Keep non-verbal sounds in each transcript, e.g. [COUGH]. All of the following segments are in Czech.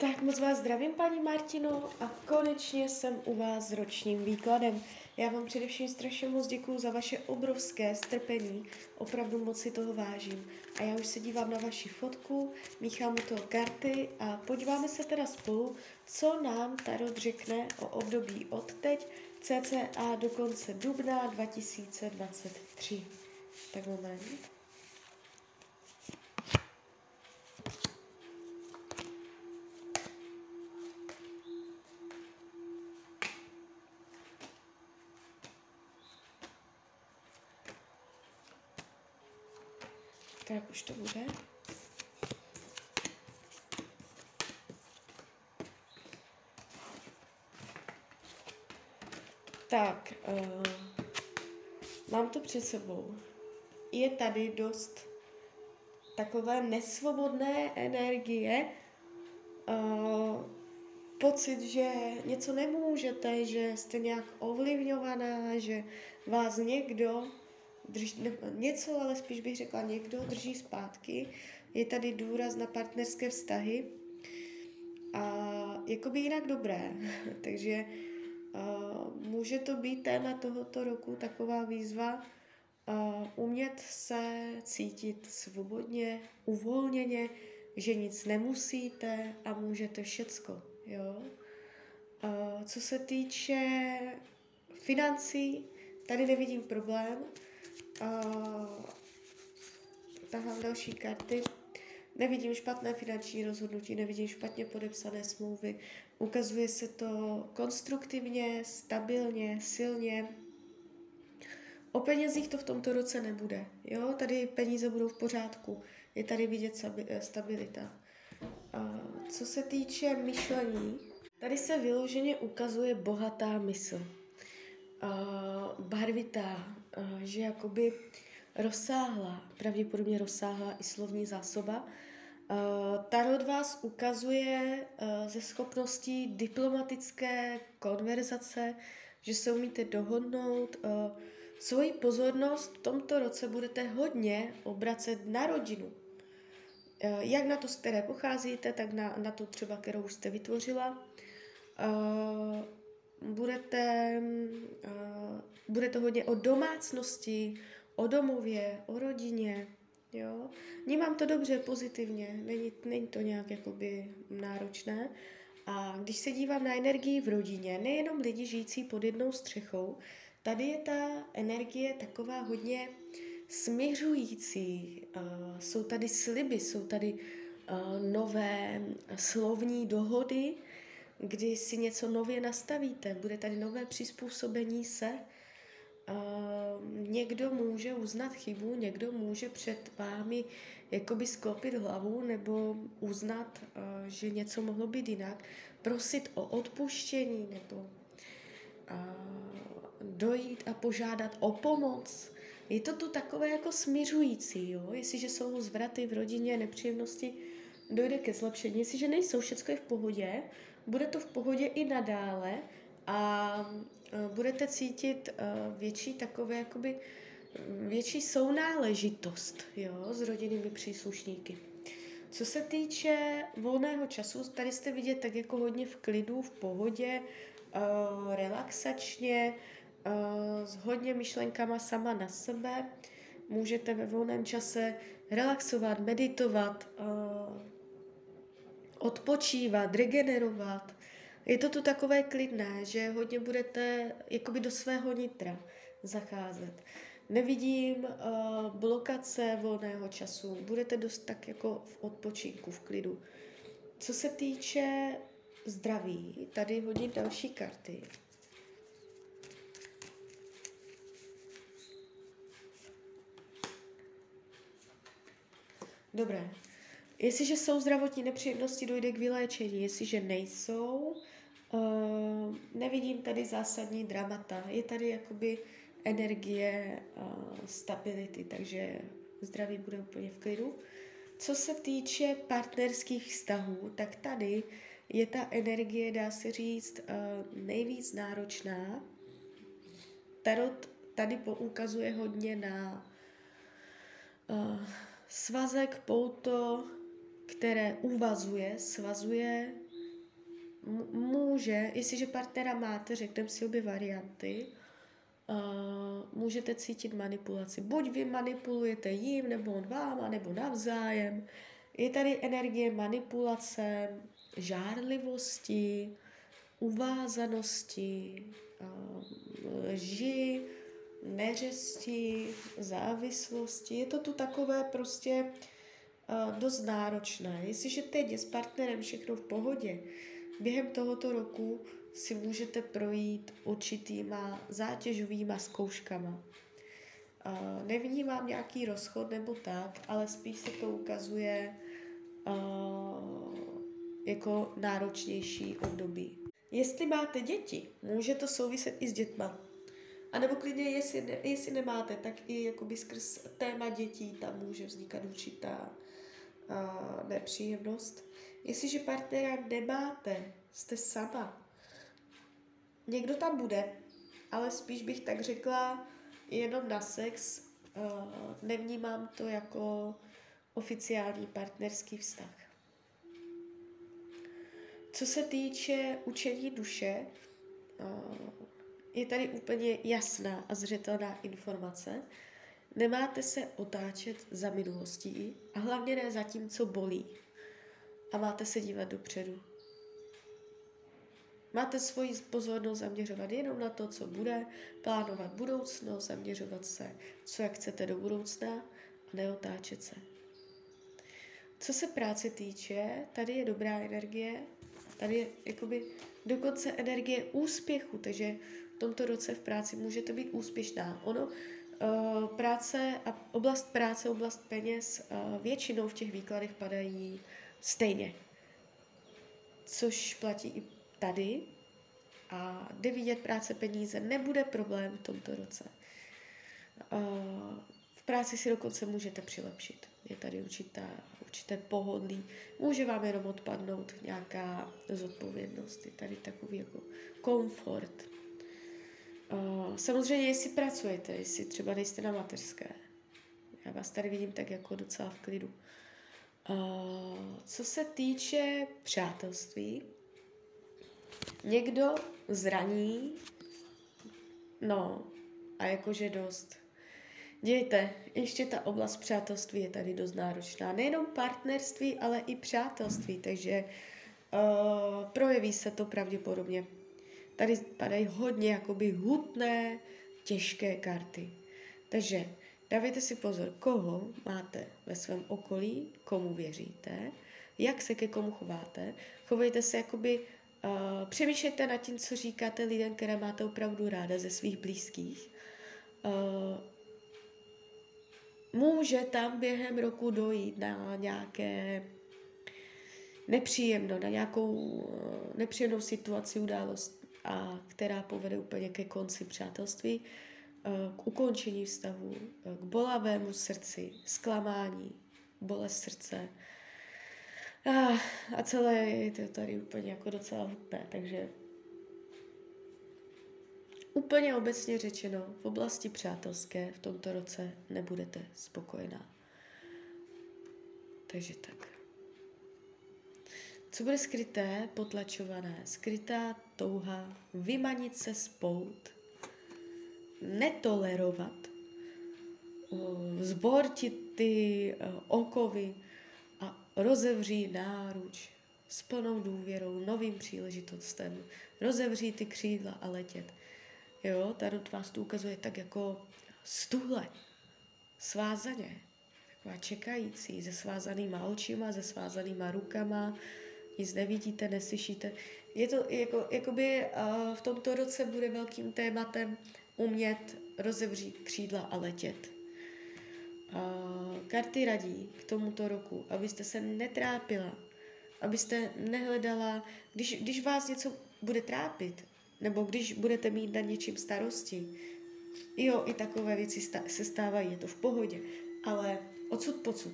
Tak moc vás zdravím, paní Martino, a konečně jsem u vás s ročním výkladem. Já vám především strašně moc děkuju za vaše obrovské strpení, opravdu moc si toho vážím. A já už se dívám na vaši fotku, míchám u toho karty a podíváme se teda spolu, co nám Tarot řekne o období od teď, cca do konce dubna 2023. Tak moment. Tak už to bude. Tak, uh, mám to před sebou. Je tady dost takové nesvobodné energie, uh, pocit, že něco nemůžete, že jste nějak ovlivňovaná, že vás někdo drž, ne, něco, ale spíš bych řekla, někdo drží zpátky. Je tady důraz na partnerské vztahy a jakoby jinak dobré. [LAUGHS] Takže uh, může to být téma tohoto roku taková výzva uh, umět se cítit svobodně, uvolněně, že nic nemusíte a můžete všecko. Jo? Uh, co se týče financí, tady nevidím problém. Uh, tahám další karty. Nevidím špatné finanční rozhodnutí, nevidím špatně podepsané smlouvy. Ukazuje se to konstruktivně, stabilně, silně. O penězích to v tomto roce nebude. Jo? Tady peníze budou v pořádku. Je tady vidět eh, stabilita. Uh, co se týče myšlení, tady se vyloženě ukazuje bohatá mysl. Uh, barvitá, že jakoby rozsáhla, pravděpodobně rozsáhla i slovní zásoba. Tarot vás ukazuje uh, ze schopností diplomatické konverzace, že se umíte dohodnout. Svoji pozornost v tomto roce budete hodně obracet na rodinu. Jak na to, z které pocházíte, tak na, na tu třeba, kterou jste vytvořila. Budete, uh, bude to hodně o domácnosti, o domově, o rodině, jo. Vnímám to dobře, pozitivně, není, není to nějak jakoby náročné. A když se dívám na energii v rodině, nejenom lidi žijící pod jednou střechou, tady je ta energie taková hodně směřující. Uh, jsou tady sliby, jsou tady uh, nové slovní dohody, kdy si něco nově nastavíte, bude tady nové přizpůsobení se. Uh, někdo může uznat chybu, někdo může před vámi jakoby sklopit hlavu nebo uznat, uh, že něco mohlo být jinak, prosit o odpuštění nebo uh, dojít a požádat o pomoc. Je to tu takové jako směřující, jo? jestliže jsou zvraty v rodině, nepříjemnosti, dojde ke zlepšení. Jestliže nejsou, všechno je v pohodě, bude to v pohodě i nadále a e, budete cítit e, větší takové jakoby větší sounáležitost jo, s rodinnými příslušníky. Co se týče volného času, tady jste vidět tak jako hodně v klidu, v pohodě, uh, relaxačně, s hodně myšlenkama sama na sebe. Můžete ve volném čase relaxovat, meditovat, odpočívat, regenerovat. Je to tu takové klidné, že hodně budete jakoby do svého nitra zacházet. Nevidím uh, blokace volného času, budete dost tak jako v odpočinku, v klidu. Co se týče zdraví, tady hodím další karty. Dobré, Jestliže jsou zdravotní nepříjemnosti, dojde k vyléčení. Jestliže nejsou, uh, nevidím tady zásadní dramata. Je tady jakoby energie uh, stability, takže zdraví bude úplně v klidu. Co se týče partnerských vztahů, tak tady je ta energie, dá se říct, uh, nejvíc náročná. Tarot tady poukazuje hodně na uh, svazek, pouto, které uvazuje, svazuje, může, jestliže partnera máte, řekneme si obě varianty, uh, můžete cítit manipulaci. Buď vy manipulujete jim, nebo on vám, nebo navzájem. Je tady energie manipulace, žárlivosti, uvázanosti, uh, lži, neřesti, závislosti. Je to tu takové prostě dost náročné. Jestliže teď je s partnerem všechno v pohodě, během tohoto roku si můžete projít určitýma zátěžovýma zkouškama. Uh, nevnímám nějaký rozchod nebo tak, ale spíš se to ukazuje uh, jako náročnější období. Jestli máte děti, může to souviset i s dětma. A nebo klidně, jestli, ne, jestli nemáte, tak i jakoby skrz téma dětí tam může vznikat určitá uh, nepříjemnost. Jestliže partnera nemáte, jste sama. Někdo tam bude, ale spíš bych tak řekla jenom na sex. Uh, nevnímám to jako oficiální partnerský vztah. Co se týče učení duše, uh, je tady úplně jasná a zřetelná informace. Nemáte se otáčet za minulostí a hlavně ne za tím, co bolí. A máte se dívat dopředu. Máte svoji pozornost zaměřovat jenom na to, co bude, plánovat budoucnost, zaměřovat se, co jak chcete do budoucna a neotáčet se. Co se práce týče, tady je dobrá energie, tady je jakoby dokonce energie úspěchu, takže v tomto roce v práci můžete být úspěšná. Ono, práce a oblast práce, oblast peněz uh, většinou v těch výkladech padají stejně. Což platí i tady. A jde vidět práce peníze nebude problém v tomto roce. Uh, v práci si dokonce můžete přilepšit. Je tady určitá, určité pohodlí. Může vám jenom odpadnout nějaká zodpovědnost. Je tady takový jako komfort. Samozřejmě, jestli pracujete, jestli třeba nejste na mateřské. Já vás tady vidím tak jako docela v klidu. Uh, co se týče přátelství, někdo zraní, no, a jakože dost. Dějte, ještě ta oblast přátelství je tady dost náročná. Nejenom partnerství, ale i přátelství, takže uh, projeví se to pravděpodobně Tady padají hodně jakoby hutné, těžké karty. Takže dávejte si pozor, koho máte ve svém okolí, komu věříte, jak se ke komu chováte. Chovejte se jakoby, uh, přemýšlejte nad tím, co říkáte lidem, které máte opravdu ráda ze svých blízkých. Uh, může tam během roku dojít na nějaké nepříjemno, na nějakou nepříjemnou situaci, událost, a která povede úplně ke konci přátelství, eh, k ukončení vztahu, eh, k bolavému srdci, zklamání, bolest srdce. A, a celé je to tady úplně jako docela hutné, takže úplně obecně řečeno, v oblasti přátelské v tomto roce nebudete spokojená. Takže tak. Co bude skryté, potlačované, skrytá touha vymanit se z pout, netolerovat, zbortit ty okovy a rozevřít náruč s plnou důvěrou, novým příležitostem, rozevřít ty křídla a letět. Jo, Tarot vás tu ukazuje tak jako stuhle, svázaně, taková čekající, se svázanýma očima, se svázanýma rukama, nic nevidíte, neslyšíte. Je to jako, jakoby uh, v tomto roce bude velkým tématem umět rozevřít křídla a letět. Uh, karty radí k tomuto roku, abyste se netrápila, abyste nehledala, když, když vás něco bude trápit, nebo když budete mít na něčím starosti, jo, i takové věci se stávají, je to v pohodě, ale odsud pocud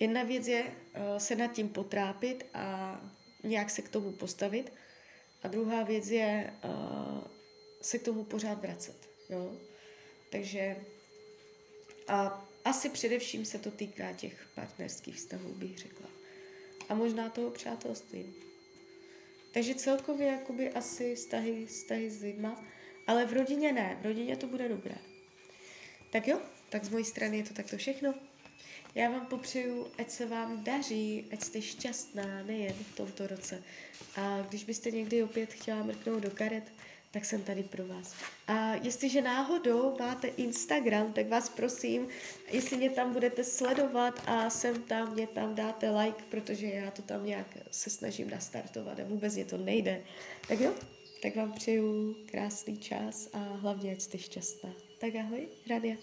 Jedna věc je uh, se nad tím potrápit a nějak se k tomu postavit. A druhá věc je uh, se k tomu pořád vracet. Jo? Takže a asi především se to týká těch partnerských vztahů, bych řekla. A možná toho přátelství. Takže celkově jakoby asi vztahy, vztahy s lidma, ale v rodině ne, v rodině to bude dobré. Tak jo, tak z mojí strany je to takto všechno. Já vám popřeju, ať se vám daří, ať jste šťastná nejen v tomto roce. A když byste někdy opět chtěla mrknout do karet, tak jsem tady pro vás. A jestliže náhodou máte Instagram, tak vás prosím, jestli mě tam budete sledovat a sem tam, mě tam dáte like, protože já to tam nějak se snažím nastartovat a vůbec mě to nejde. Tak jo, tak vám přeju krásný čas a hlavně, ať jste šťastná. Tak ahoj, Rania.